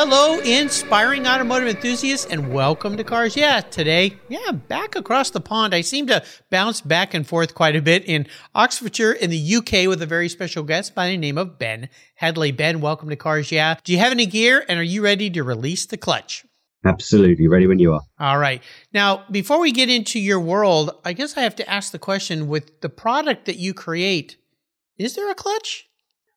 Hello, inspiring automotive enthusiasts, and welcome to Cars Yeah. Today, yeah, back across the pond. I seem to bounce back and forth quite a bit in Oxfordshire in the UK with a very special guest by the name of Ben Headley. Ben, welcome to Cars Yeah. Do you have any gear and are you ready to release the clutch? Absolutely. Ready when you are. All right. Now, before we get into your world, I guess I have to ask the question with the product that you create, is there a clutch?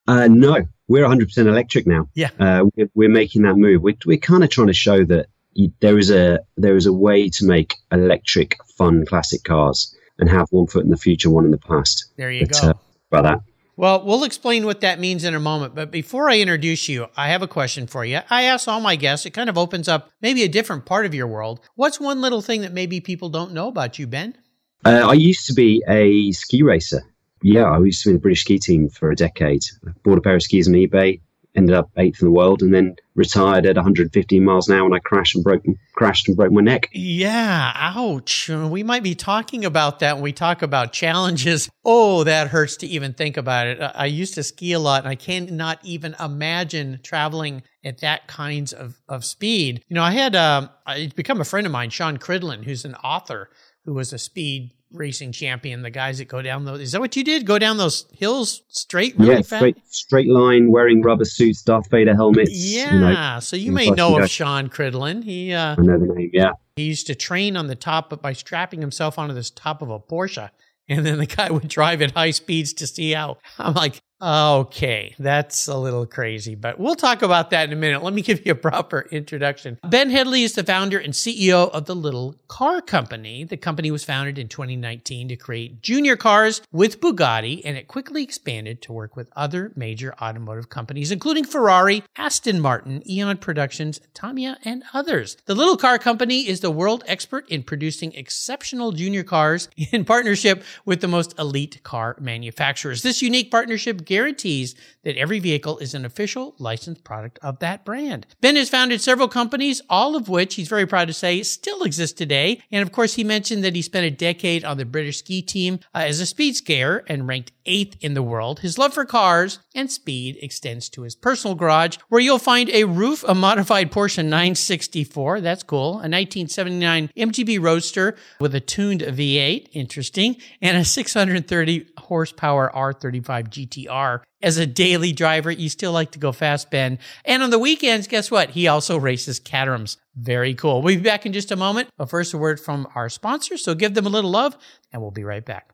Uh, no, we're 100% electric now. Yeah. Uh, we're, we're making that move. We're, we're kind of trying to show that you, there is a there is a way to make electric, fun, classic cars and have one foot in the future, one in the past. There you But, go. uh, about that. Well, we'll explain what that means in a moment. But before I introduce you, I have a question for you. I ask all my guests, it kind of opens up maybe a different part of your world. What's one little thing that maybe people don't know about you, Ben? Uh, I used to be a ski racer. Yeah, I used to be in the British ski team for a decade. I bought a pair of skis on eBay, ended up eighth in the world, and then retired at 115 miles an hour. And I crashed and broke crashed and broke my neck. Yeah, ouch. We might be talking about that when we talk about challenges. Oh, that hurts to even think about it. I used to ski a lot and I cannot even imagine traveling at that kinds of, of speed. You know, I had, um, become a friend of mine, Sean Cridlin, who's an author who was a speed racing champion. The guys that go down those, is that what you did? Go down those hills straight really yeah, fast? straight straight line, wearing rubber suits, Darth Vader helmets. Yeah, you know, so you may know of Sean Cridlin. He uh, I know the name. Yeah. he used to train on the top, but by strapping himself onto this top of a Porsche, and then the guy would drive at high speeds to see how. I'm like, okay, that's a little crazy, but we'll talk about that in a minute. Let me give you a proper introduction. Ben Headley is the founder and CEO of the Little Car Company. The company was founded in 2019 to create junior cars with Bugatti, and it quickly expanded to work with other major automotive companies, including Ferrari, Aston Martin, Eon Productions, Tamiya, and others. The Little Car Company is the world expert in producing exceptional junior cars in partnership with the most elite car manufacturers. This unique partnership guarantees that every vehicle is an official licensed product of that brand. Ben has founded several companies, all of which he's very proud to say still exist today. And of course, he mentioned that he spent a decade on the British ski team uh, as a speed skier and ranked eighth in the world. His love for cars and speed extends to his personal garage, where you'll find a RUF, a modified Porsche 964. That's cool. A 1979 MGB Roadster with a tuned V8. Interesting. And a 630 horsepower R35 GTR. As a daily driver, you still like to go fast, Ben. And on the weekends, guess what? He also races Caterhams. Very cool. We'll be back in just a moment. But first, a word from our sponsor. So give them a little love, and we'll be right back.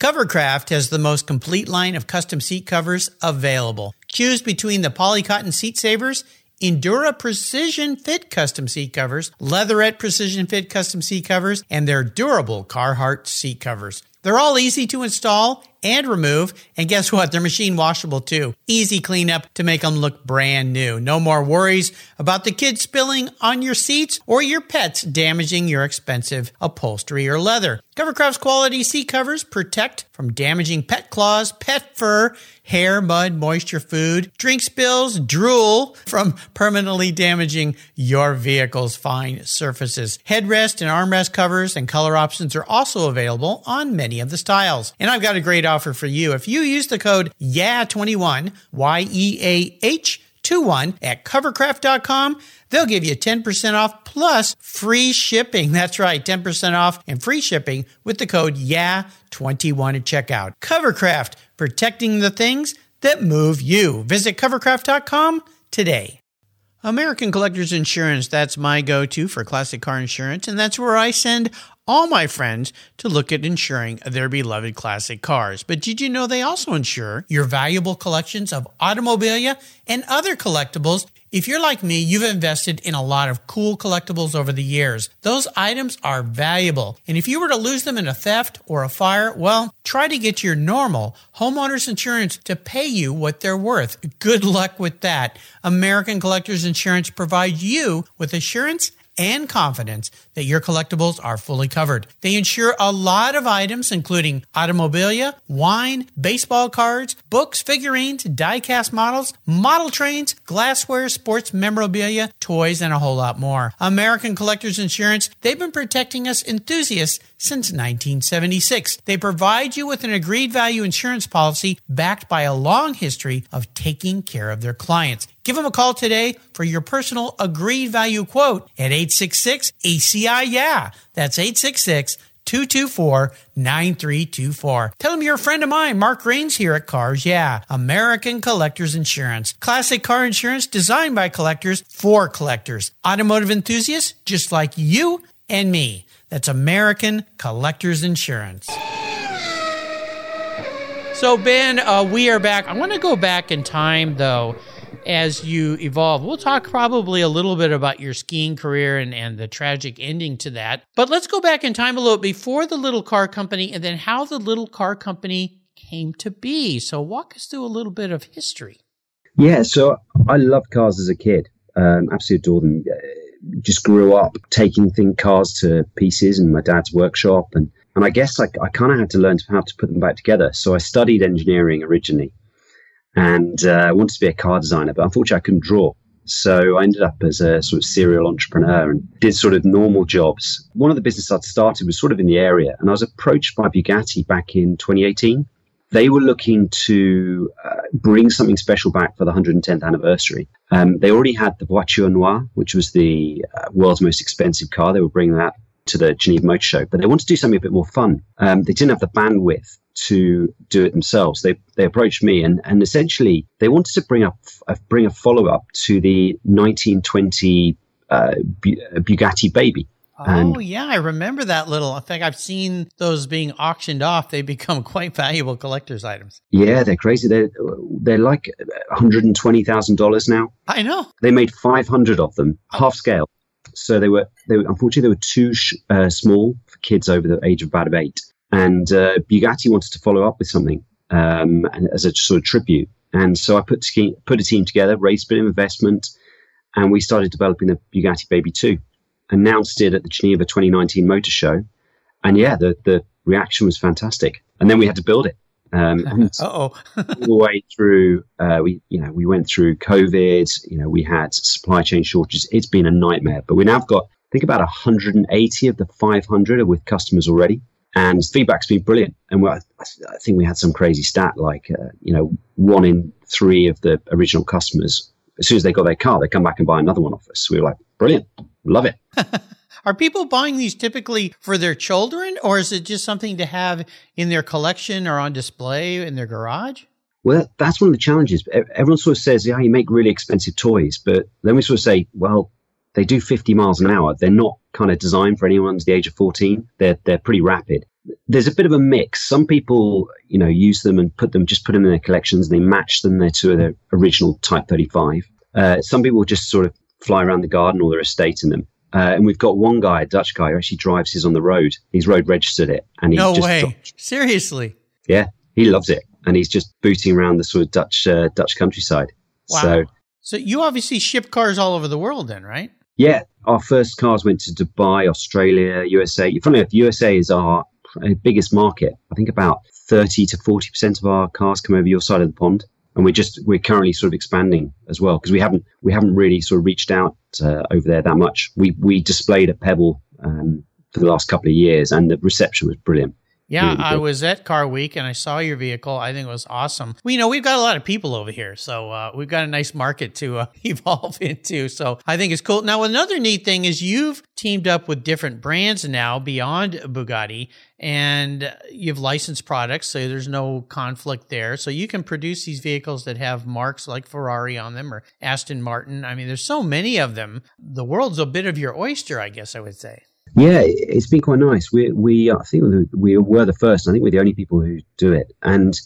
Covercraft has the most complete line of custom seat covers available. Choose between the Polycotton Seat Savers, Endura Precision Fit custom seat covers, Leatherette Precision Fit custom seat covers, and their durable Carhartt seat covers. They're all easy to install and remove, and guess what? They're machine washable too. Easy cleanup to make them look brand new. No more worries about the kids spilling on your seats or your pets damaging your expensive upholstery or leather. Covercraft's quality seat covers protect from damaging pet claws, pet fur, hair, mud, moisture, food, drink spills, drool from permanently damaging your vehicle's fine surfaces. Headrest and armrest covers and color options are also available on many of the styles. And I've got a great offer for you. If you use the code YEAH21, Y E A H 21 at covercraft.com, they'll give you 10% off plus free shipping. That's right, 10% off and free shipping with the code YEAH21 at checkout. Covercraft, protecting the things that move you. Visit covercraft.com today. American Collectors Insurance, that's my go to for classic car insurance, and that's where I send all my friends to look at insuring their beloved classic cars. But did you know they also insure your valuable collections of automobilia and other collectibles If you're like me, you've invested in a lot of cool collectibles over the years. Those items are valuable. And if you were to lose them in a theft or a fire, well, try to get your normal homeowners insurance to pay you what they're worth. Good luck with that. American Collectors Insurance provides you with assurance and confidence that your collectibles are fully covered. They insure a lot of items, including automobilia, wine, baseball cards, books, figurines, die-cast models, model trains, glassware, sports memorabilia, toys, and a whole lot more. American Collectors Insurance, they've been protecting us enthusiasts since 1976. They provide you with an agreed value insurance policy backed by a long history of taking care of their clients. Give them a call today for your personal agreed value quote at 866 ACI Yeah. yeah. That's 866 224 9324. Tell them you're a friend of mine, Mark Rains here at Cars Yeah, American Collectors Insurance. Classic car insurance designed by collectors for collectors. Automotive enthusiasts just like you and me. That's American Collectors Insurance. So, Ben, uh, we are back. I want to go back in time, though, as you evolve. We'll talk probably a little bit about your skiing career and, and the tragic ending to that. But let's go back in time a little before the little car company and then how the little car company came to be. So, walk us through a little bit of history. Yeah, so I loved cars as a kid. Um, absolutely adore them just grew up taking thing cars to pieces in my dad's workshop and and I guess I, I kind of had to learn how to put them back together. So I studied engineering originally, and uh, I wanted to be a car designer, but unfortunately I couldn't draw. So I ended up as a sort of serial entrepreneur and did sort of normal jobs. One of the businesses I'd started was sort of in the area, and I was approached by Bugatti back in 2018 they were looking to uh, bring something special back for the 110th anniversary. Um, they already had the Voiture Noire, which was the uh, world's most expensive car. They were bringing that to the Geneva Motor Show, but they wanted to do something a bit more fun. Um, they didn't have the bandwidth to do it themselves. They they approached me and and essentially they wanted to bring up uh, bring a follow up to the 1920 uh, Bugatti Baby. And oh yeah, I remember that little. I think I've seen those being auctioned off. They become quite valuable collector's items. Yeah, they're crazy. They're they're like one hundred and twenty thousand dollars now. I know. They made five hundred of them, half scale. So they were they were unfortunately they were too sh- uh, small for kids over the age of about eight. And uh, Bugatti wanted to follow up with something um, as a sort of tribute. And so I put put a team together, raised a bit of investment, and we started developing the Bugatti Baby Two announced it at the Geneva 2019 Motor Show, and yeah, the the reaction was fantastic. And then we had to build it. Um, oh, the way through, uh, we you know we went through COVID. You know we had supply chain shortages. It's been a nightmare. But we now have got I think about 180 of the 500 are with customers already, and feedback's been brilliant. And I, I think we had some crazy stat like uh, you know one in three of the original customers as soon as they got their car, they come back and buy another one off us. We were like, brilliant, love it. Are people buying these typically for their children, or is it just something to have in their collection or on display in their garage? Well, that's one of the challenges. Everyone sort of says, yeah, you make really expensive toys. But then we sort of say, well, they do 50 miles an hour. They're not kind of designed for anyone under the age of 14. They're, they're pretty rapid. There's a bit of a mix. Some people, you know, use them and put them, just put them in their collections. And they match them there to their original Type 35. Uh, some people just sort of fly around the garden or their estate in them. Uh, and we've got one guy, a Dutch guy, who actually drives his on the road. He's road registered it, and he's no just way, seriously. Yeah, he loves it, and he's just booting around the sort of Dutch uh, Dutch countryside. Wow. So, so you obviously ship cars all over the world, then, right? Yeah, our first cars went to Dubai, Australia, USA. Funny enough, USA is our biggest market. I think about thirty to forty percent of our cars come over your side of the pond and we're just we're currently sort of expanding as well because we haven't we haven't really sort of reached out uh, over there that much. We we displayed at Pebble um, for the last couple of years, and the reception was brilliant. Yeah, I was at Car Week and I saw your vehicle. I think it was awesome. Well, you know, we've got a lot of people over here, so uh, we've got a nice market to uh, evolve into. So I think it's cool. Now, another neat thing is you've teamed up with different brands now beyond Bugatti, and you've licensed products, so there's no conflict there. So you can produce these vehicles that have marks like Ferrari on them or Aston Martin. I mean, there's so many of them. The world's a bit of your oyster, I guess I would say. Yeah, it's been quite nice. We we I think we were the first. I think we're the only people who do it, and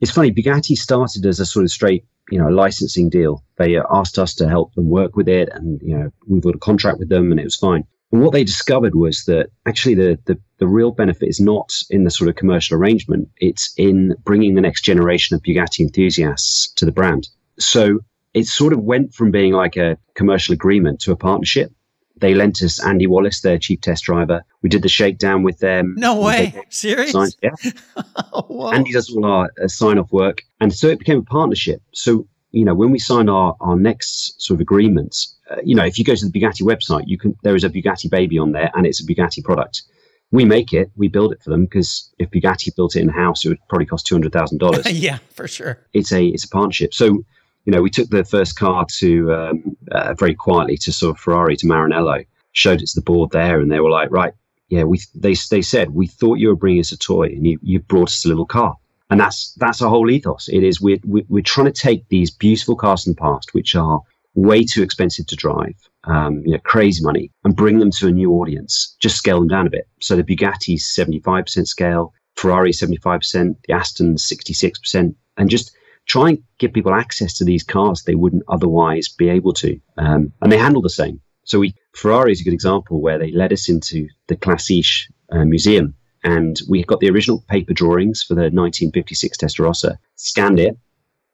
it's funny. Bugatti started as a sort of straight, you know, licensing deal. They asked us to help them work with it, and you know, we've got a contract with them, and it was fine. And what they discovered was that actually the, the, the real benefit is not in the sort of commercial arrangement, it's in bringing the next generation of Bugatti enthusiasts to the brand. So it sort of went from being like a commercial agreement to a partnership. They lent us Andy Wallace, their chief test driver. We did the shakedown with them. No way. Serious? Yeah. Andy does all our uh, sign off work. And so it became a partnership. So, you know, when we signed our, our next sort of agreements, uh, you know, if you go to the Bugatti website, you can, there is a Bugatti baby on there and it's a Bugatti product. We make it, we build it for them because if Bugatti built it in house, it would probably cost $200,000. yeah, for sure. It's a, it's a partnership. So, you know, we took the first car to um, uh, very quietly to sort of Ferrari to Maranello, showed it to the board there, and they were like, right, yeah, we they they said we thought you were bringing us a toy, and you you brought us a little car, and that's that's our whole ethos. It is we're we're trying to take these beautiful cars in the past, which are way too expensive to drive, um, you know, crazy money, and bring them to a new audience. Just scale them down a bit. So the Bugatti's seventy five percent scale, Ferrari seventy five percent, the Aston sixty six percent, and just try and give people access to these cars they wouldn't otherwise be able to. Um, and they handle the same. So we Ferrari is a good example where they led us into the Classiche uh, museum and we got the original paper drawings for the 1956 Testarossa, scanned it,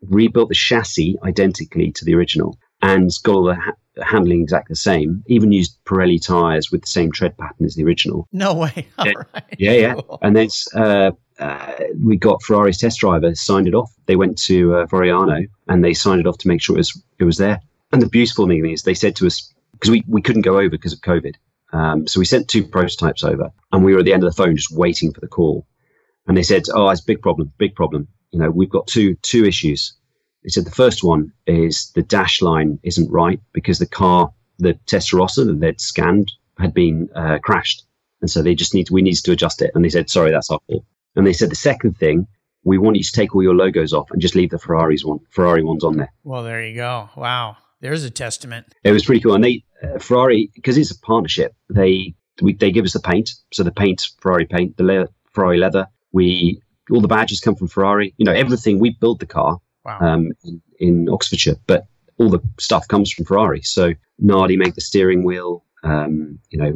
rebuilt the chassis identically to the original, and got all the ha- handling exactly the same. Even used Pirelli tires with the same tread pattern as the original. No way! Yeah, right. yeah, yeah. And then uh, uh, we got Ferrari's test driver signed it off. They went to uh, Fiorano and they signed it off to make sure it was it was there. And the beautiful thing is, they said to us because we, we couldn't go over because of COVID. Um, so we sent two prototypes over, and we were at the end of the phone just waiting for the call. And they said, "Oh, it's a big problem, big problem. You know, we've got two two issues." They said the first one is the dash line isn't right because the car, the Testarossa that they'd scanned, had been uh, crashed, and so they just need we needed to adjust it. And they said, "Sorry, that's our fault." And they said the second thing, we want you to take all your logos off and just leave the Ferraris one, Ferrari ones on there. Well, there you go. Wow, there's a testament. It was pretty cool, and they uh, Ferrari because it's a partnership. They we, they give us the paint, so the paint Ferrari paint, the le- Ferrari leather. We all the badges come from Ferrari. You know everything. We build the car wow. um, in, in Oxfordshire, but all the stuff comes from Ferrari. So Nardi make the steering wheel. Um, you know,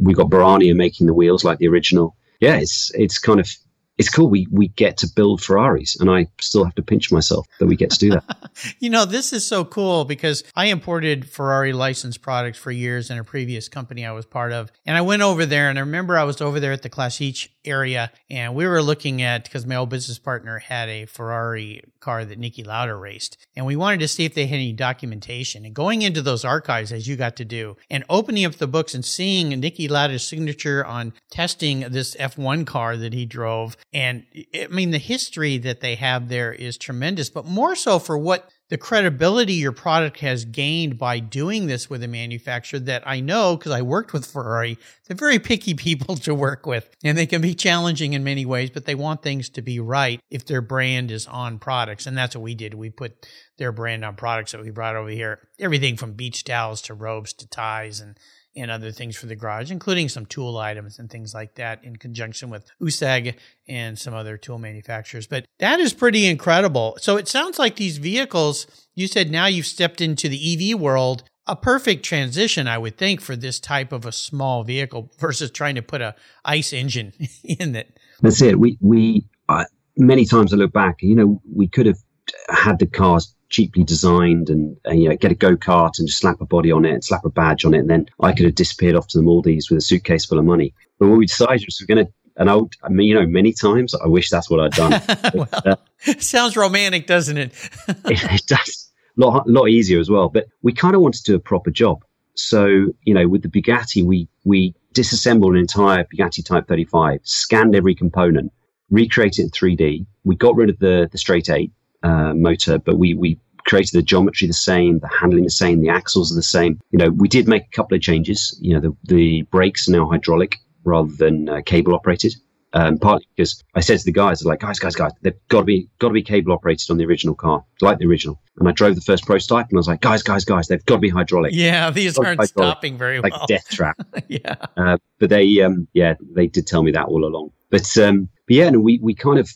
we've got Borrani making the wheels like the original. Yeah, it's it's kind of it's cool. We we get to build Ferraris, and I still have to pinch myself that we get to do that. you know, this is so cool because I imported Ferrari licensed products for years in a previous company I was part of, and I went over there, and I remember I was over there at the Classiche area, and we were looking at because my old business partner had a Ferrari car that Niki Lauda raced, and we wanted to see if they had any documentation. And going into those archives, as you got to do, and opening up the books and seeing Niki Lauda's signature on testing this F1 car that he drove and I mean, the history that they have there is tremendous, but more so for what the credibility your product has gained by doing this with a manufacturer that I know because I worked with Ferrari. They're very picky people to work with and they can be challenging in many ways, but they want things to be right if their brand is on products. And that's what we did. We put their brand on products that we brought over here. Everything from beach towels to robes to ties and and other things for the garage, including some tool items and things like that in conjunction with USAG and some other tool manufacturers. But that is pretty incredible. So it sounds like these vehicles, you said now you've stepped into the EV world. A perfect transition, I would think, for this type of a small vehicle versus trying to put a ICE engine in it. That's it. We we uh, many times I look back. You know, we could have had the cars cheaply designed and, and, you know get a go kart and just slap a body on it and slap a badge on it, and then I could have disappeared off to the Maldives with a suitcase full of money. But what we decided was we're going to. And I, I mean, you know, many times I wish that's what I'd done. well, uh, sounds romantic, doesn't it? it, it does. A lot, lot easier as well. But we kind of wanted to do a proper job. So, you know, with the Bugatti, we, we disassembled an entire Bugatti Type 35, scanned every component, recreated it in 3D. We got rid of the, the straight eight uh, motor, but we, we created the geometry the same, the handling the same, the axles are the same. You know, we did make a couple of changes. You know, the, the brakes are now hydraulic rather than uh, cable operated. Um, partly because I said to the guys, like, guys, guys, guys, they've got to be got to be cable operated on the original car, like the original. And I drove the first prototype, and I was like, guys, guys, guys, they've got to be hydraulic. Yeah, these aren't hydraulic, stopping very well, like death trap. yeah, uh, but they, um, yeah, they did tell me that all along. But, um, but yeah, no, we we kind of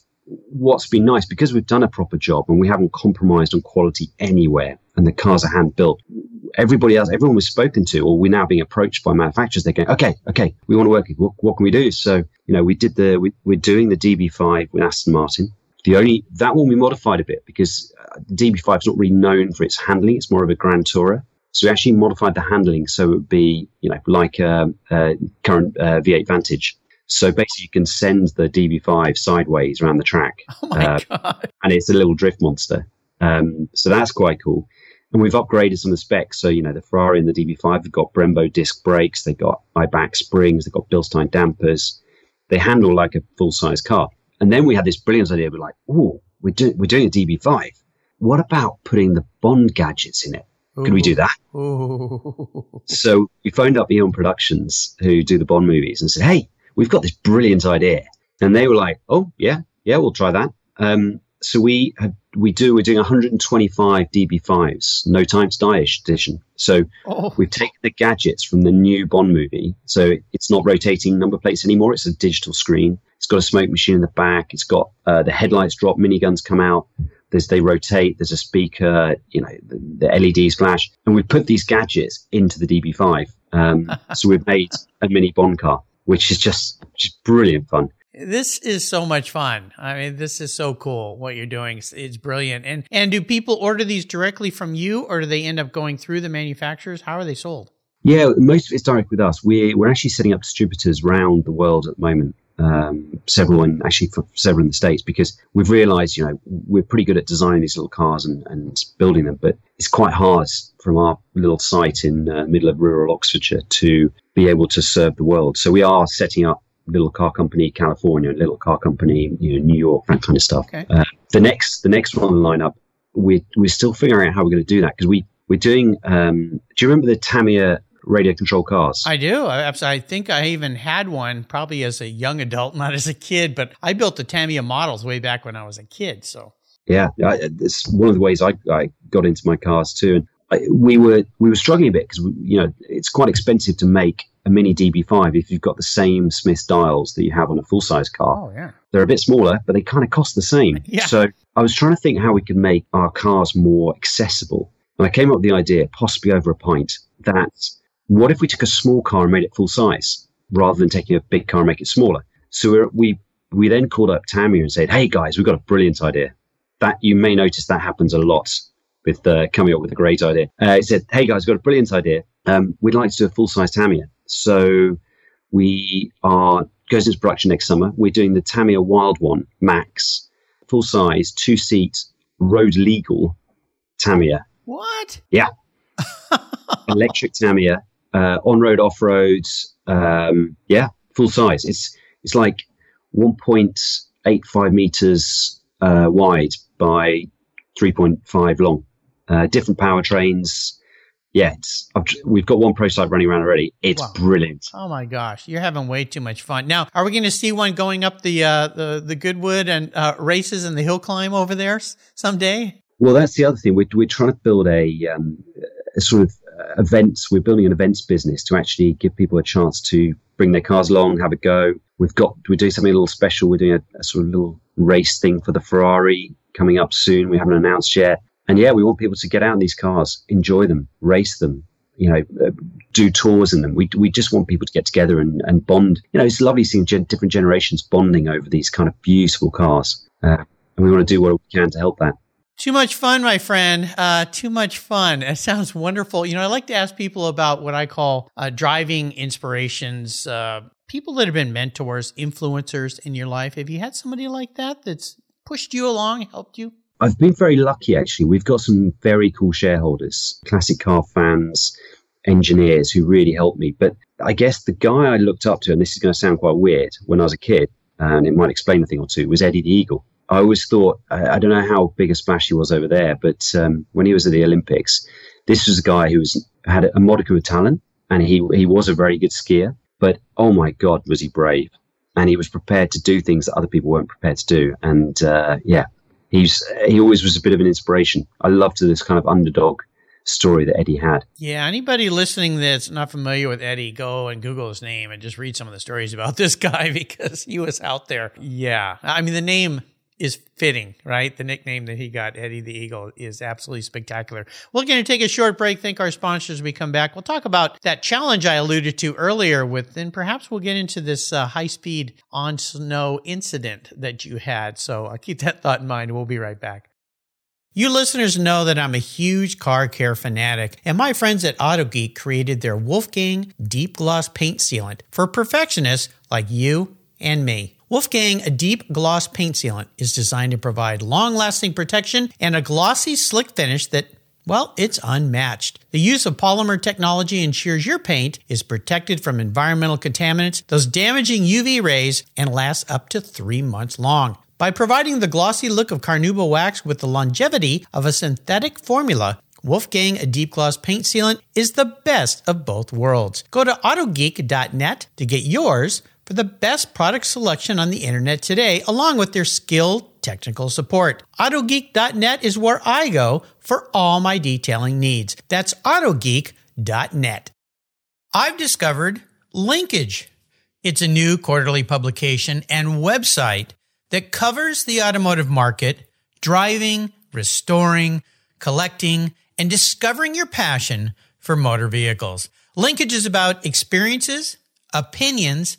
what's been nice because we've done a proper job and we haven't compromised on quality anywhere and the cars are hand built everybody else everyone we've spoken to or we're now being approached by manufacturers they're going okay okay we want to work what, what can we do? So you know we did the we, we're doing the db5 with aston martin. The only that one we modified a bit because uh, db5 is not really known for its handling it's more of a grand tourer. So we actually modified the handling so it would be you know like a, a current uh, v8 vantage so basically, you can send the DB5 sideways around the track. Oh uh! And it's a little drift monster. Um, so that's quite cool. And we've upgraded some of the specs. So you know, the Ferrari and the DB5 have got Brembo disc brakes. They've got Eibach springs. They've got Bilstein dampers. They handle like a full size car. And then we had this brilliant idea. We're like, oh, we're doing we're doing a DB5. What about putting the Bond gadgets in it? Could we do that? Ooh. So we phoned up Eon Productions, who do the Bond movies, and said, "Hey, we've got this brilliant idea. And they were like, oh, yeah, yeah, we'll try that. Um, so we have, we do, we're doing 125 DB5s, No Time to Die edition. So oh. we've taken the gadgets from the new Bond movie. So it's not rotating number plates anymore. It's a digital screen. It's got a smoke machine in the back. It's got uh, the headlights drop, miniguns come out. There's, they rotate. There's a speaker. You know, the, the LEDs flash, and we put these gadgets into the DB5. Um, so we've made a mini Bond car which is just just brilliant fun. This is so much fun. I mean, this is so cool what you're doing. It's, brilliant. And and do people order these directly from you, or do they end up going through the manufacturers? How are they sold? Yeah, most of it's direct with us. We're we're actually setting up distributors around the world at the moment. Um, several and actually for several in the states because we've realised you know we're pretty good at designing these little cars and, and building them, but it's quite hard from our little site in uh, middle of rural Oxfordshire to be able to serve the world. So we are setting up little car company California, little car company you know New York, that kind of stuff. Okay. Uh, the next the next one on the lineup, we're we're still figuring out how we're going to do that because we we're doing. Um, do you remember the Tamiya radio control cars? I do. I, I think I even had one probably as a young adult, not as a kid, but I built the Tamiya models way back when I was a kid. So yeah, I, it's one of the ways I, I got into my cars too. And we were we were struggling a bit because you know it's quite expensive to make a mini DB5 if you've got the same Smith dials that you have on a full size car. Oh yeah, they're a bit smaller, but they kind of cost the same. Yeah. So I was trying to think how we could make our cars more accessible, and I came up with the idea, possibly over a pint, that what if we took a small car and made it full size rather than taking a big car and make it smaller? So we we then called up Tamiya and said, "Hey guys, we've got a brilliant idea." That you may notice that happens a lot with uh, coming up with a great idea. Uh, he said, "Hey guys, we've got a brilliant idea. Um, we'd like to do a full size Tamiya. So we are goes into production next summer. We're doing the Tamiya Wild One Max, full size, two seat, road legal Tamiya. What? Yeah, electric Tamiya, uh, on road, off roads. Um, yeah, full size. It's it's like 1.85 meters uh, wide by 3.5 long uh, different powertrains. Yeah, we've got one prototype running around already. It's wow. brilliant. Oh my gosh, you're having way too much fun. Now, are we going to see one going up the uh, the the Goodwood and uh, races and the hill climb over there someday? Well, that's the other thing. We're we're trying to build a, um, a sort of events. We're building an events business to actually give people a chance to bring their cars along, have a go. We've got we're doing something a little special. We're doing a, a sort of little race thing for the Ferrari coming up soon. We haven't announced yet. And yeah, we want people to get out in these cars, enjoy them, race them, you know, uh, do tours in them. We, we just want people to get together and, and bond. You know, it's lovely seeing gen- different generations bonding over these kind of beautiful cars. Uh, and we want to do what we can to help that. Too much fun, my friend. Uh, too much fun. It sounds wonderful. You know, I like to ask people about what I call uh, driving inspirations, uh, people that have been mentors, influencers in your life. Have you had somebody like that that's pushed you along, helped you? I've been very lucky actually. We've got some very cool shareholders, classic car fans, engineers who really helped me. But I guess the guy I looked up to, and this is going to sound quite weird when I was a kid, and it might explain a thing or two, was Eddie the Eagle. I always thought, I, don't know how big a splash he was over there, but um, when he was at the Olympics, this was a guy who was had a modicum of talent, and he he was a very good skier. But oh my God, was he brave! And he was prepared to do things that other people weren't prepared to do. And uh, yeah, he's he always was a bit of an inspiration. I loved this kind of underdog story that Eddie had. Yeah, anybody listening that's not familiar with Eddie, go and Google his name and just read some of the stories about this guy because he was out there. Yeah, I mean the name is fitting, right? The nickname that he got, Eddie the Eagle, is absolutely spectacular. We're going to take a short break. Thank our sponsors. we come back. We'll talk about that challenge I alluded to earlier with, and perhaps we'll get into this uh, high speed on snow incident that you had. So uh, keep that thought in mind. We'll be right back. You listeners know that I'm a huge car care fanatic, and my friends at AutoGeek created their Wolfgang Deep Gloss Paint Sealant for perfectionists like you and me. Wolfgang a Deep Gloss Paint Sealant is designed to provide long lasting protection and a glossy, slick finish that well, it's unmatched. The use of polymer technology ensures your paint is protected from environmental contaminants, those damaging UV rays, and lasts up to three months long. By providing the glossy look of Carnauba wax with the longevity of a synthetic formula, Wolfgang a Deep Gloss Paint Sealant is the best of both worlds. Go to autogeek.net to get yours for the best product selection on the internet today, along with their skilled technical support. AutoGeek.net is where I go for all my detailing needs. That's AutoGeek.net. I've discovered Linkage. It's a new quarterly publication and website that covers the automotive market, driving, restoring, collecting, and discovering your passion for motor vehicles. Linkage is about experiences, opinions,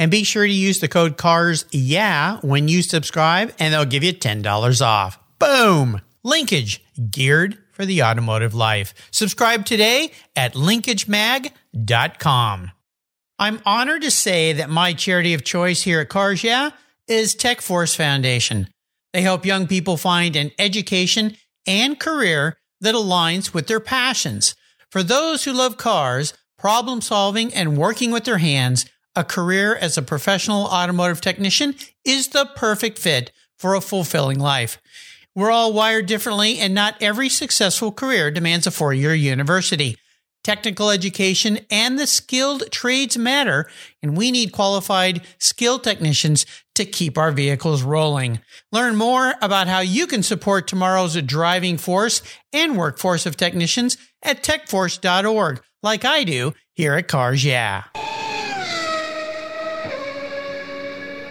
And be sure to use the code CARS yeah when you subscribe and they'll give you $10 off. Boom! Linkage, geared for the automotive life. Subscribe today at linkagemag.com. I'm honored to say that my charity of choice here at Cars Yeah is Tech Force Foundation. They help young people find an education and career that aligns with their passions. For those who love cars, problem solving, and working with their hands, a career as a professional automotive technician is the perfect fit for a fulfilling life. We're all wired differently, and not every successful career demands a four year university. Technical education and the skilled trades matter, and we need qualified, skilled technicians to keep our vehicles rolling. Learn more about how you can support tomorrow's driving force and workforce of technicians at techforce.org, like I do here at Cars Yeah.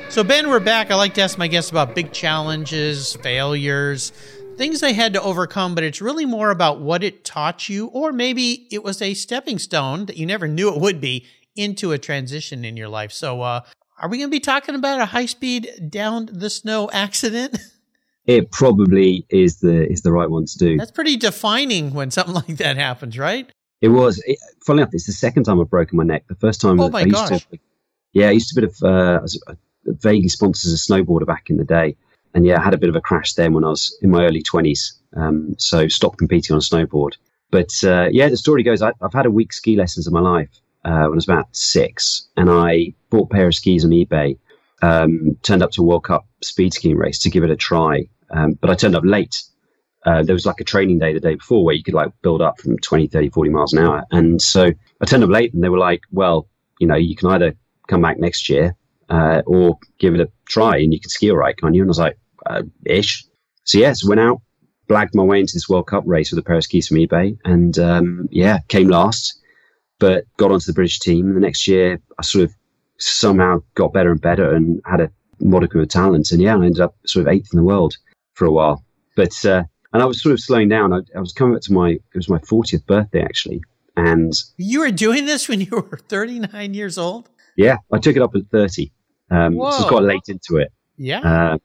So, Ben, we're back. I like to ask my guests about big challenges, failures, things they had to overcome, but it's really more about what it taught you, or maybe it was a stepping stone that you never knew it would be into a transition in your life. So, uh, are we going to be talking about a high speed down the snow accident? It probably is the is the right one to do. That's pretty defining when something like that happens, right? It was. It, funnily enough, it's the second time I've broken my neck. The first time, oh my I used gosh. to, yeah, I used to be a bit of uh, vaguely sponsored as a snowboarder back in the day. And yeah, I had a bit of a crash then when I was in my early 20s. Um, so stopped competing on a snowboard. But uh, yeah, the story goes I, have had a week ski lessons in my life uh, when I was about six. And I bought a pair of skis on eBay, um, turned up to a World Cup speed skiing race to give it a try. Um, but I turned up late. Uh, there was like a training day the day before where you could like build up from 20, 30, 40 miles an hour. And so I turned up late and they were like, well, you know, you can either come back next year uh, or give it a try and you can ski all right, can't you? And I was like, uh, ish. So yes, went out, blagged my way into this World Cup race with a pair of skis from eBay, and um, yeah, came last, but got onto the British team. And the next year, I sort of somehow got better and better and had a modicum of talent. And yeah, I ended up sort of eighth in the world for a while. But uh, and I was sort of slowing down. I, I was coming up to my it was my 40th birthday actually, and you were doing this when you were 39 years old. Yeah, I took it up at 30. Um, so I was quite late into it. Yeah. Uh,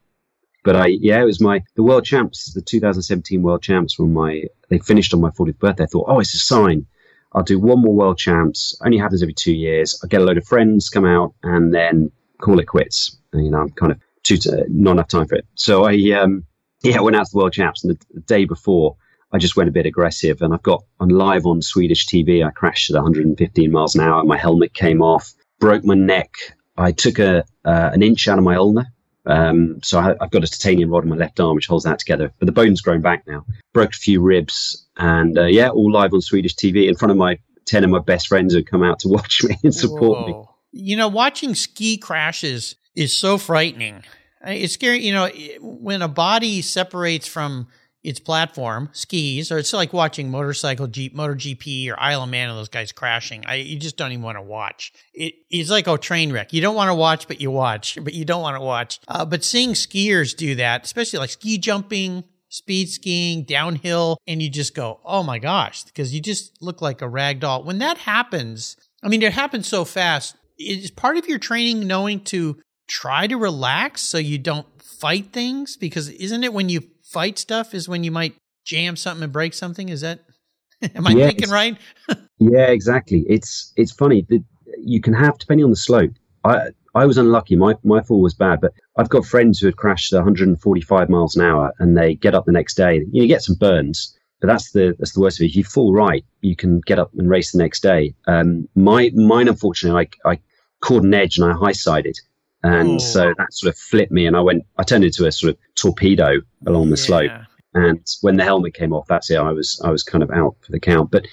but I, yeah, it was my the world champs, the 2017 world champs. When my they finished on my 40th birthday, I thought, oh, it's a sign. I'll do one more world champs. Only happens every two years. I get a load of friends come out and then call it quits. And, you know, I'm kind of too t- not enough time for it. So I, um, yeah, I went out to the world champs, and the, the day before, I just went a bit aggressive. And I've got on live on Swedish TV. I crashed at 115 miles an hour. My helmet came off, broke my neck. I took a uh, an inch out of my ulna Um, so I, have got a titanium rod in my left arm which holds that together. But the bone's grown back now. Broke a few ribs, and uh, yeah, all live on Swedish TV in front of my ten of my best friends who come out to watch me and support Whoa. me. You know, watching ski crashes is so frightening. It's scary. You know, when a body separates from its platform, skis, or it's like watching motorcycle Jeep, MotoGP, or Isle of Man, and those guys crashing. I you just don't even want to watch. It, it's like a train wreck. You don't want to watch, but you watch, but you don't want to watch. Uh, but seeing skiers do that, especially like ski jumping, speed skiing, downhill, and you just go, oh my gosh, because you just look like a rag doll. When that happens, I mean, it happens so fast. Is part of your training knowing to try to relax so you don't fight things? Because isn't it when you fight stuff is when you might jam something and break something. Is that am I yeah, thinking right? yeah, exactly. It's it's funny that you can have depending on the slope. I I was unlucky. My my fall was bad, but I've got friends who had crashed 145 miles an hour, and they get up the next day. You get some burns, but that's the that's the worst of it. If you fall right, you can get up and race the next day. Um, my mine, unfortunately, I I caught an edge and I high sided, and so that sort of flipped me, and I went, I turned into a sort of torpedo along the yeah. slope. And when the helmet came off, that's it. I was, I was kind of out for the count. But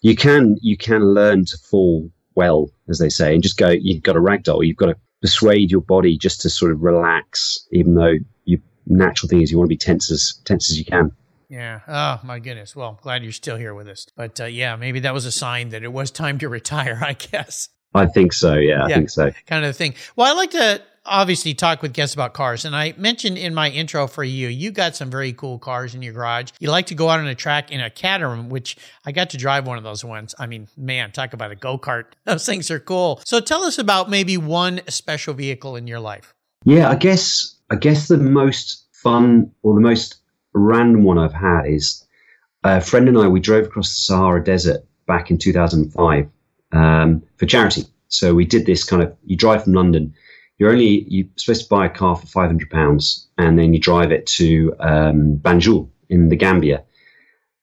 you can, you can learn to fall well, as they say, and just go. You've got a ragdoll. You've got to persuade your body just to sort of relax, even though your natural thing is you want to be tense as tense as you can. Yeah. Oh my goodness. Well, I'm glad you're still here with us. But uh, yeah, maybe that was a sign that it was time to retire. I guess. I think so. Yeah, I think so. Kind of thing. Well, I like to obviously talk with guests about cars. And I mentioned in my intro for you, you got some very cool cars in your garage. You like to go out on a track in a Caterham, which I got to drive one of those ones. I mean, man, talk about a go kart. Those things are cool. So tell us about maybe one special vehicle in your life. Yeah, I guess I guess the most fun or the most random one I've had is a friend and I. We drove across the Sahara Desert back in 2005 um, for charity. So we did this kind of, you drive from London, you're only, you're supposed to buy a car for 500 pounds and then you drive it to um, Banjul in the Gambia.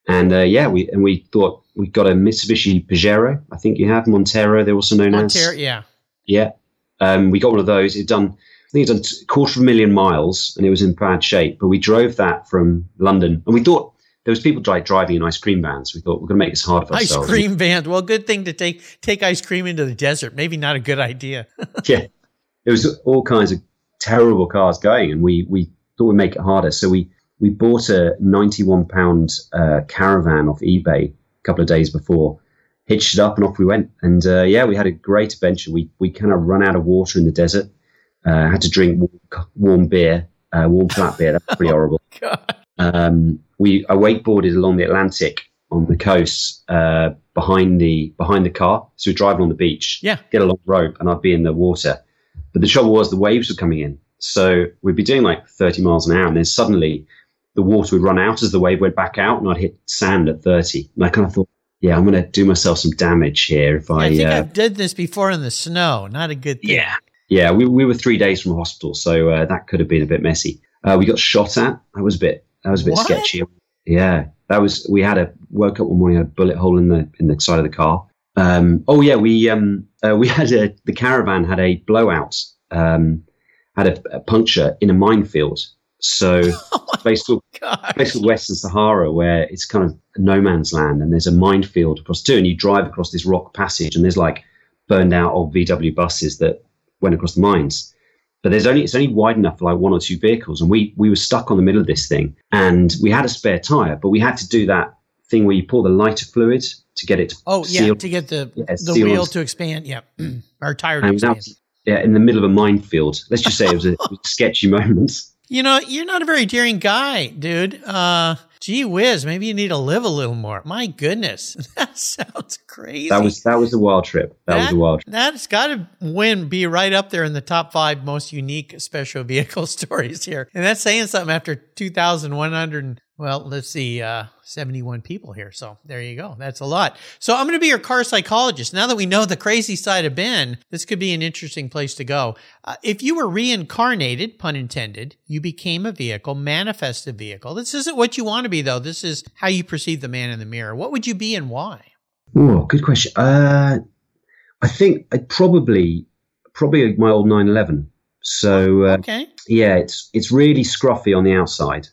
And uh, yeah, we, and we thought we got a Mitsubishi Pajero, I think you have, Montero, they're also known Montero, as. yeah. Yeah. Um, we got one of those. It done, I think it's done a quarter of a million miles and it was in bad shape, but we drove that from London and we thought, there was people driving in ice cream vans. We thought we're going to make this hard for ice ourselves. Ice cream vans. Well, good thing to take take ice cream into the desert. Maybe not a good idea. yeah, it was all kinds of terrible cars going, and we we thought we'd make it harder. So we we bought a 91 pound uh, caravan off eBay a couple of days before, hitched it up, and off we went. And uh, yeah, we had a great adventure. We we kind of run out of water in the desert. Uh, had to drink warm, warm beer, uh, warm flat beer. That's pretty oh, horrible. God. Um, we I wakeboarded along the Atlantic on the coast uh, behind the behind the car. So we're driving on the beach. Yeah. Get a long rope and I'd be in the water. But the trouble was the waves were coming in. So we'd be doing like 30 miles an hour and then suddenly the water would run out as the wave went back out and I'd hit sand at 30. And I kind of thought, yeah, I'm going to do myself some damage here if I. I think uh, I've did this before in the snow. Not a good thing. Yeah. Yeah, we, we were three days from hospital, so uh, that could have been a bit messy. Uh, we got shot at. That was a bit that was a bit what? sketchy. Yeah, that was. We had a woke up one morning, had a bullet hole in the in the side of the car. Um, oh yeah, we um, uh, we had a the caravan had a blowout, um, had a, a, puncture in a minefield. So oh basically, basically Western Sahara, where it's kind of no man's land, and there's a minefield across two, and you drive across this rock passage, and there's like burned out old VW buses that went across the mines but there's only it's only wide enough for like one or two vehicles, and we we were stuck on the middle of this thing, and we had a spare tire, but we had to do that thing where you pour the lighter fluid to get it. To oh yeah, to get the yeah, the wheel on. to expand. Yeah, our tire to expand. yeah, in the middle of a minefield. Let's just say it was a, it was a sketchy moment. You know, you're not a very daring guy, dude. Uh, gee whiz, maybe you need to live a little more. My goodness, that sounds crazy. That was that was a wild trip. That, that was a wild trip. That's got to win, be right up there in the top five most unique special vehicle stories here. And that's saying something after 2,100 well, let's see, uh, 71 people here. So there you go. That's a lot. So I'm going to be your car psychologist. Now that we know the crazy side of Ben, this could be an interesting place to go. Uh, if you were reincarnated, pun intended, you became a vehicle, manifest a vehicle. This isn't what you want to be, though. This is how you perceive the man in the mirror. What would you be and why? Oh, good question. Uh, I think I'd probably, probably my old 911. So uh, Okay. yeah, it's it's really scruffy on the outside.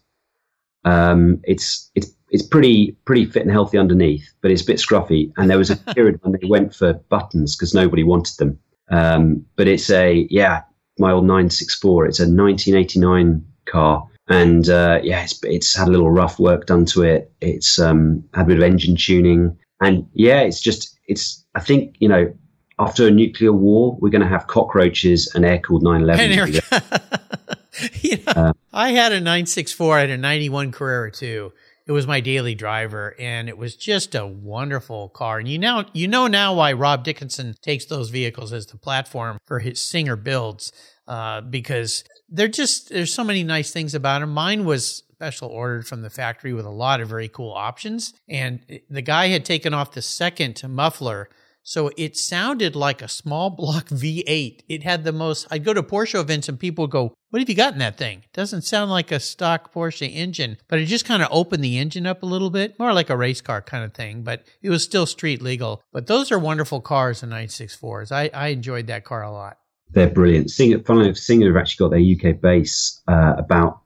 Um, it's it's it's pretty pretty fit and healthy underneath, but it's a bit scruffy. And there was a period when they went for buttons because nobody wanted them. Um, but it's a yeah, my old 964. It's a 1989 car, and uh, yeah, it's it's had a little rough work done to it. It's um, had a bit of engine tuning, and yeah, it's just it's. I think you know. After a nuclear war, we're going to have cockroaches and air cooled 911. You know, Uh, I had a 964, I had a 91 Carrera too. It was my daily driver, and it was just a wonderful car. And you know you know now why Rob Dickinson takes those vehicles as the platform for his Singer builds, uh, because they're just there's so many nice things about them. Mine was special ordered from the factory with a lot of very cool options, and the guy had taken off the second muffler so it sounded like a small block V8. It had the most. I'd go to Porsche events and people would go, "What have you got in that thing?" It doesn't sound like a stock Porsche engine, but it just kind of opened the engine up a little bit, more like a race car kind of thing. But it was still street legal. But those are wonderful cars, the 964s. I, I enjoyed that car a lot. They're brilliant. Singer, funnily enough, Singer have actually got their UK base uh, about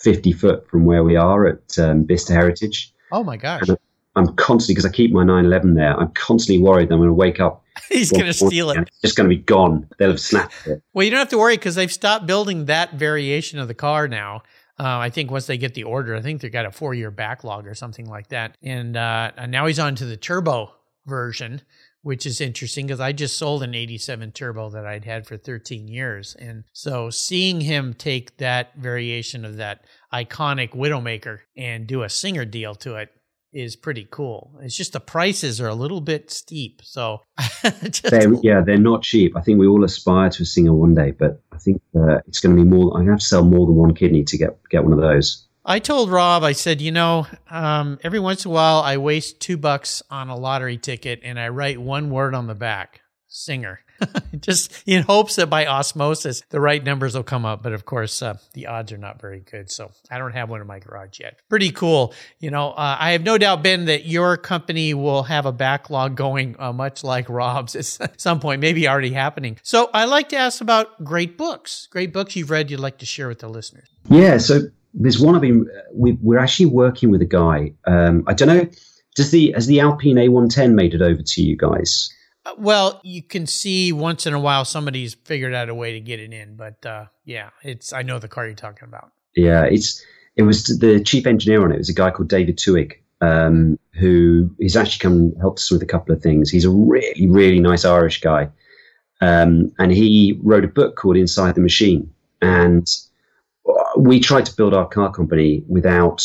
50 foot from where we are at um, Bicester Heritage. Oh my gosh, And I'm constantly, because I keep my 911 there, I'm constantly worried that I'm going to wake up. he's going to steal it. It's just going to be gone. They'll have snapped it. Well, you don't have to worry because they've stopped building that variation of the car now. Uh, I think once they get the order, I think they've got a four year backlog or something like that. And, uh, and now he's on to the turbo version, which is interesting because I just sold an 87 turbo that I'd had for 13 years. And so seeing him take that variation of that iconic Widowmaker and do a Singer deal to it is pretty cool. It's just the prices are a little bit steep. So They're, yeah, they're not cheap. I think we all aspire to a Singer one day, but I think uh, it's going to be more. I have to sell more than one kidney to get get one of those. I told Rob, I said, you know, um, every once in a while I waste two bucks on a lottery ticket and I write one word on the back Singer. Just in hopes that by osmosis the right numbers will come up. But of course, uh, the odds are not very good. So I don't have one in my garage yet. Pretty cool. You know, uh, I have no doubt, Ben, that your company will have a backlog going uh, much like Rob's at some point, maybe already happening. So I like to ask about great books, great books you've read you'd like to share with the listeners. Yeah, so there's one I've been. We, we're actually working with a guy. Um, I don't know. Does the has the Alpine A110 made it over to you guys? Uh, Well, you can see once in a while somebody's figured out a way to get it in, but uh, yeah, it's I know the car you're talking about. Yeah, it's it was the chief engineer on it was a guy called David Twohig, um, who he's actually come and helped us with a couple of things. He's a really really nice Irish guy, um, and he wrote a book called Inside the Machine, and we tried to build our car company without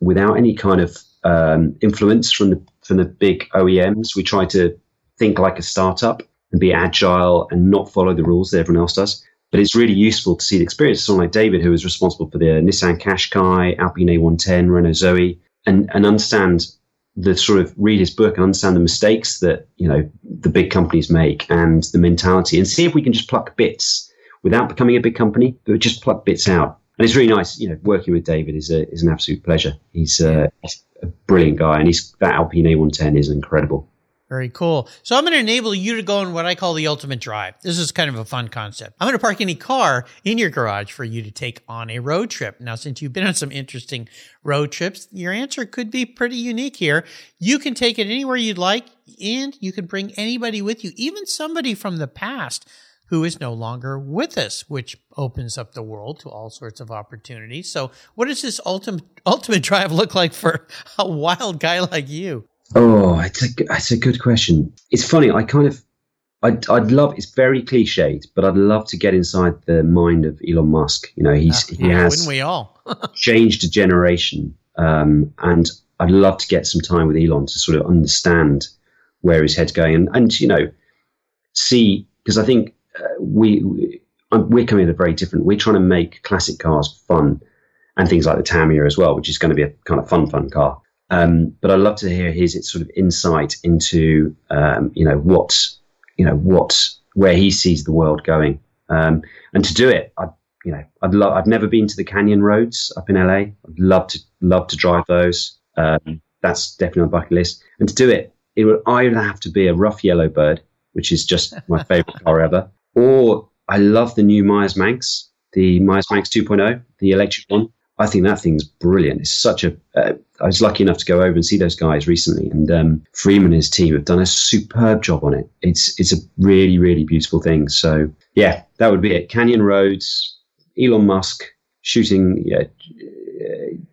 without any kind of um, influence from the from the big OEMs. We tried to think like a startup and be agile and not follow the rules that everyone else does. But it's really useful to see the experience of someone like David, who was responsible for the Nissan Qashqai, Alpine A110, Renault Zoe, and, and understand the sort of read his book and understand the mistakes that you know the big companies make and the mentality, and see if we can just pluck bits without becoming a big company, but just pluck bits out. And it's really nice, you know, working with David is a is an absolute pleasure. He's, uh, he's a brilliant guy, and he's that Alpine A110 is incredible. Very cool. So I'm going to enable you to go in what I call the ultimate drive. This is kind of a fun concept. I'm going to park any car in your garage for you to take on a road trip. Now, since you've been on some interesting road trips, your answer could be pretty unique here. You can take it anywhere you'd like, and you can bring anybody with you, even somebody from the past who is no longer with us, which opens up the world to all sorts of opportunities. So, what does this ultimate ultimate drive look like for a wild guy like you? Oh, it's a it's a good question. It's funny. I kind of, I'd, I'd love. It's very cliched, but I'd love to get inside the mind of Elon Musk. You know, he's Uh, he has wouldn't we all? changed a generation, um, and I'd love to get some time with Elon to sort of understand where his head's going, and and you know, see because I think uh, we, we we're coming at a very different. We're trying to make classic cars fun, and things like the Tamiya as well, which is going to be a kind of fun, fun car. Um, but I'd love to hear his sort of insight into, um, you know, what, you know, what, where he sees the world going. Um, and to do it, I, you know, I'd love, I've never been to the Canyon roads up in LA. I'd love to, love to drive those. Um, that's definitely on the bucket list. And to do it, it would either have to be a RUF Yellowbird, which is just my favorite car ever, or I love the new Meyers Manx, the Meyers Manx 2.0, the electric one. I think that thing's brilliant. It's such a. Uh, I was lucky enough to go over and see those guys recently, and um, Freeman and his team have done a superb job on it. It's it's a really really beautiful thing. So yeah, that would be it. Canyon Roads, Elon Musk shooting yeah,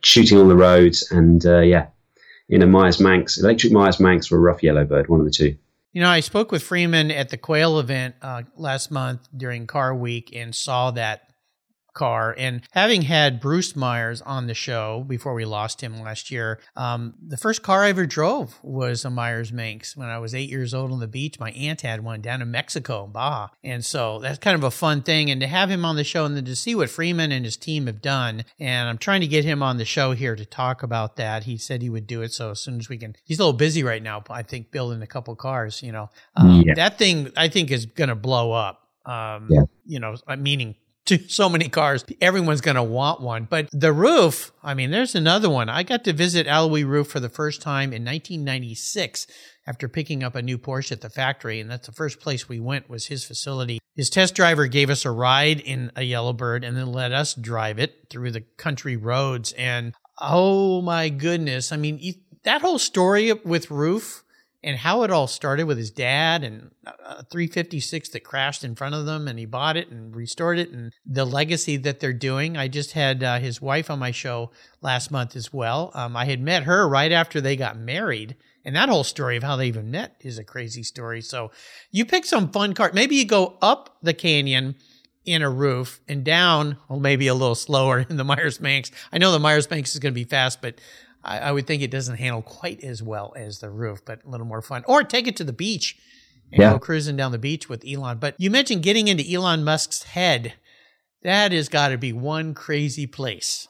shooting on the roads, and uh, yeah, in a Meyers Manx, electric Meyers Manx or a RUF Yellowbird, one of the two. You know, I spoke with Freeman at the Quail event uh, last month during Car Week and saw that car. And having had Bruce Meyers on the show before we lost him last year, um, the first car I ever drove was a Meyers Manx when I was eight years old on the beach. My aunt had one down in Mexico, Baja. And so that's kind of a fun thing. And to have him on the show and then to see what Freeman and his team have done. And I'm trying to get him on the show here to talk about that. He said he would do it. So as soon as we can, he's a little busy right now, I think, building a couple cars, you know. Um, yeah. That thing, I think, is going to blow up. Um, yeah. You know, meaning to so many cars. Everyone's going to want one. But the RUF, I mean, there's another one. I got to visit Alois Ruf for the first time in 1996 after picking up a new Porsche at the factory. And that's the first place we went was his facility. His test driver gave us a ride in a Yellowbird and then let us drive it through the country roads. And oh my goodness. I mean, that whole story with Roof and how it all started with his dad and a 356 that crashed in front of them and he bought it and restored it and the legacy that they're doing. I just had uh, his wife on my show last month as well. Um, I had met her right after they got married. And that whole story of how they even met is a crazy story. So you pick some fun car. Maybe you go up the canyon in a RUF and down, well, maybe a little slower in the Meyers Manx. I know the Meyers Manx is going to be fast, but I, I, would think it doesn't handle quite as well as the RUF, but a little more fun. Or take it to the beach and yeah. go cruising down the beach with Elon. But you mentioned getting into Elon Musk's head. That has got to be one crazy place.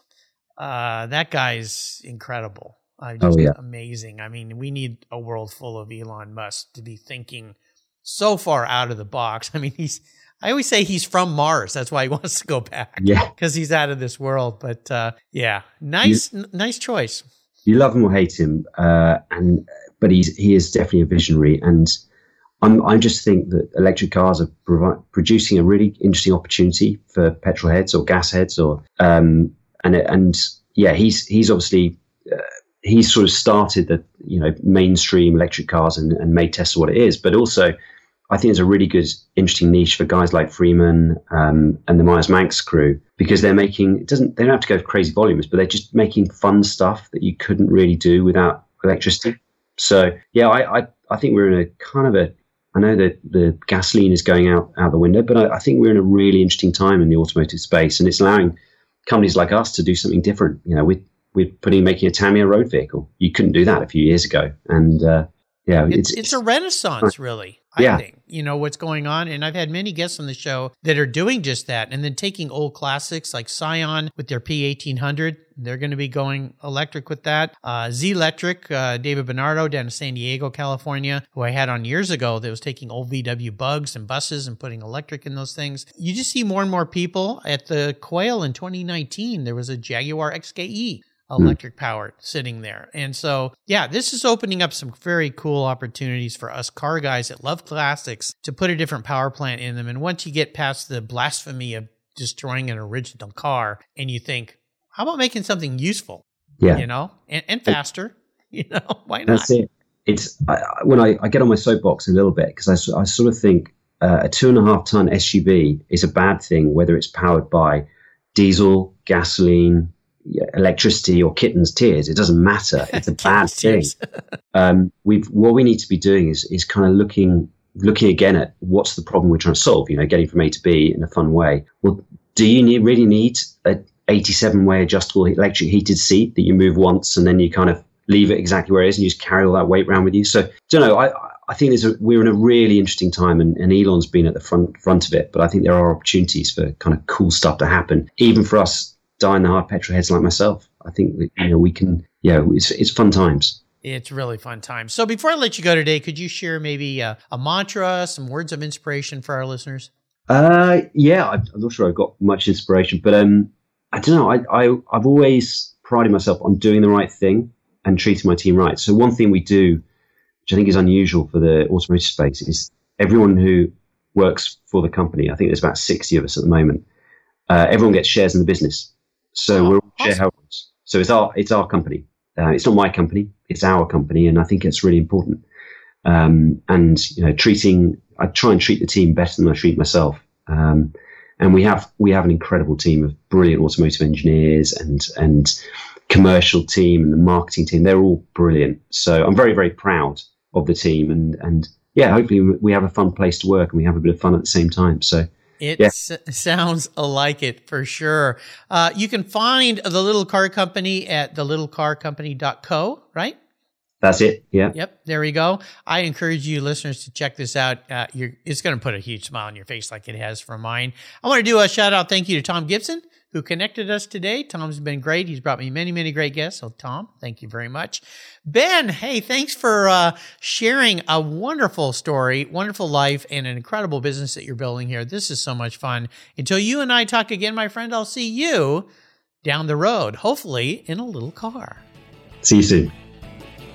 Uh, that guy's incredible. Uh, just oh, yeah. amazing. I mean, we need a world full of Elon Musk to be thinking so far out of the box. I mean, he's I always say he's from Mars. That's why he wants to go back. Yeah, because he's out of this world. But uh, yeah, nice, you, n- nice choice you love him or hate him, uh, and but he's he is definitely a visionary, and I'm I just think that electric cars are provi- producing a really interesting opportunity for petrol heads or gas heads, or um, and and yeah, he's he's obviously. Uh, he's sort of started the you know mainstream electric cars and, and made Tesla what it is, but also I think it's a really good, interesting niche for guys like Freeman um, and the Meyers Manx crew because they're making it doesn't they don't have to go crazy volumes, but they're just making fun stuff that you couldn't really do without electricity. So yeah, I I, I think we're in a kind of a I know that the gasoline is going out out the window, but I, I think we're in a really interesting time in the automotive space, and it's allowing companies like us to do something different. You know, with we're putting making a Tamiya road vehicle. You couldn't do that a few years ago, and uh, yeah, it's, it's, it's a renaissance, really. I yeah. think you know what's going on, and I've had many guests on the show that are doing just that, and then taking old classics like Cyan with their P eighteen hundred. They're going to be going electric with that. Uh, Zelectric, uh, David Benardo down in San Diego, California, who I had on years ago, that was taking old VW bugs and buses and putting electric in those things. You just see more and more people at the Quail in 2019. There was a Jaguar XKE. Electric mm. powered sitting there. And so, yeah, this is opening up some very cool opportunities for us car guys that love classics to put a different power plant in them. And once you get past the blasphemy of destroying an original car and you think, how about making something useful? Yeah. You know, and, and faster, you know, why not? That's it. It's I, when I, I get on my soapbox a little bit because I, I sort of think uh, a two and a half ton SUV is a bad thing, whether it's powered by diesel, gasoline, electricity or kittens' tears. It doesn't matter. It's a bad thing. um, we've what we need to be doing is is kind of looking looking again at what's the problem we're trying to solve. You know, getting from A to B in a fun way. Well, do you need, really need a 87 way adjustable electric heated seat that you move once and then you kind of leave it exactly where it is and you just carry all that weight around with you? So, don't know. I I think there's a, we're in a really interesting time, and, and Elon's been at the front front of it. But I think there are opportunities for kind of cool stuff to happen, even for us die in the hard petrol heads like myself. I think that, you know we can. Yeah, it's it's fun times. It's really fun times. So before I let you go today, could you share maybe a, a mantra, some words of inspiration for our listeners? Uh, yeah, I'm not sure I've got much inspiration, but um, I don't know. I, I I've always prided myself on doing the right thing and treating my team right. So one thing we do, which I think is unusual for the automotive space, is everyone who works for the company. I think there's about 60 of us at the moment. Uh, everyone gets shares in the business. So Oh, we're all awesome. shareholders. So it's our, it's our company. Uh, it's not my company. It's our company. And I think it's really important. Um, and, you know, treating, I try and treat the team better than I treat myself. Um, and we have, we have an incredible team of brilliant automotive engineers and, and commercial team and the marketing team. They're all brilliant. So I'm very, very proud of the team and, and yeah, hopefully we have a fun place to work and we have a bit of fun at the same time. So It Yeah. s- sounds like it for sure. Uh, you can find the little car company at thelittlecarcompany.co, right? that's it. Yeah. Yep, there we go. I encourage you listeners to check this out. Uh, you're, it's going to put a huge smile on your face like it has for mine. I want to do a shout out thank you to Tom Gibson who connected us today. Tom's been great. He's brought me many, many great guests. So Tom, thank you very much. Ben, hey, thanks for uh, sharing a wonderful story, wonderful life, and an incredible business that you're building here. This is so much fun. Until you and I talk again, my friend, I'll see you down the road, hopefully in a little car. See you soon.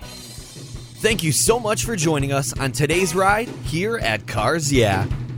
Thank you so much for joining us on today's ride here at Cars Yeah.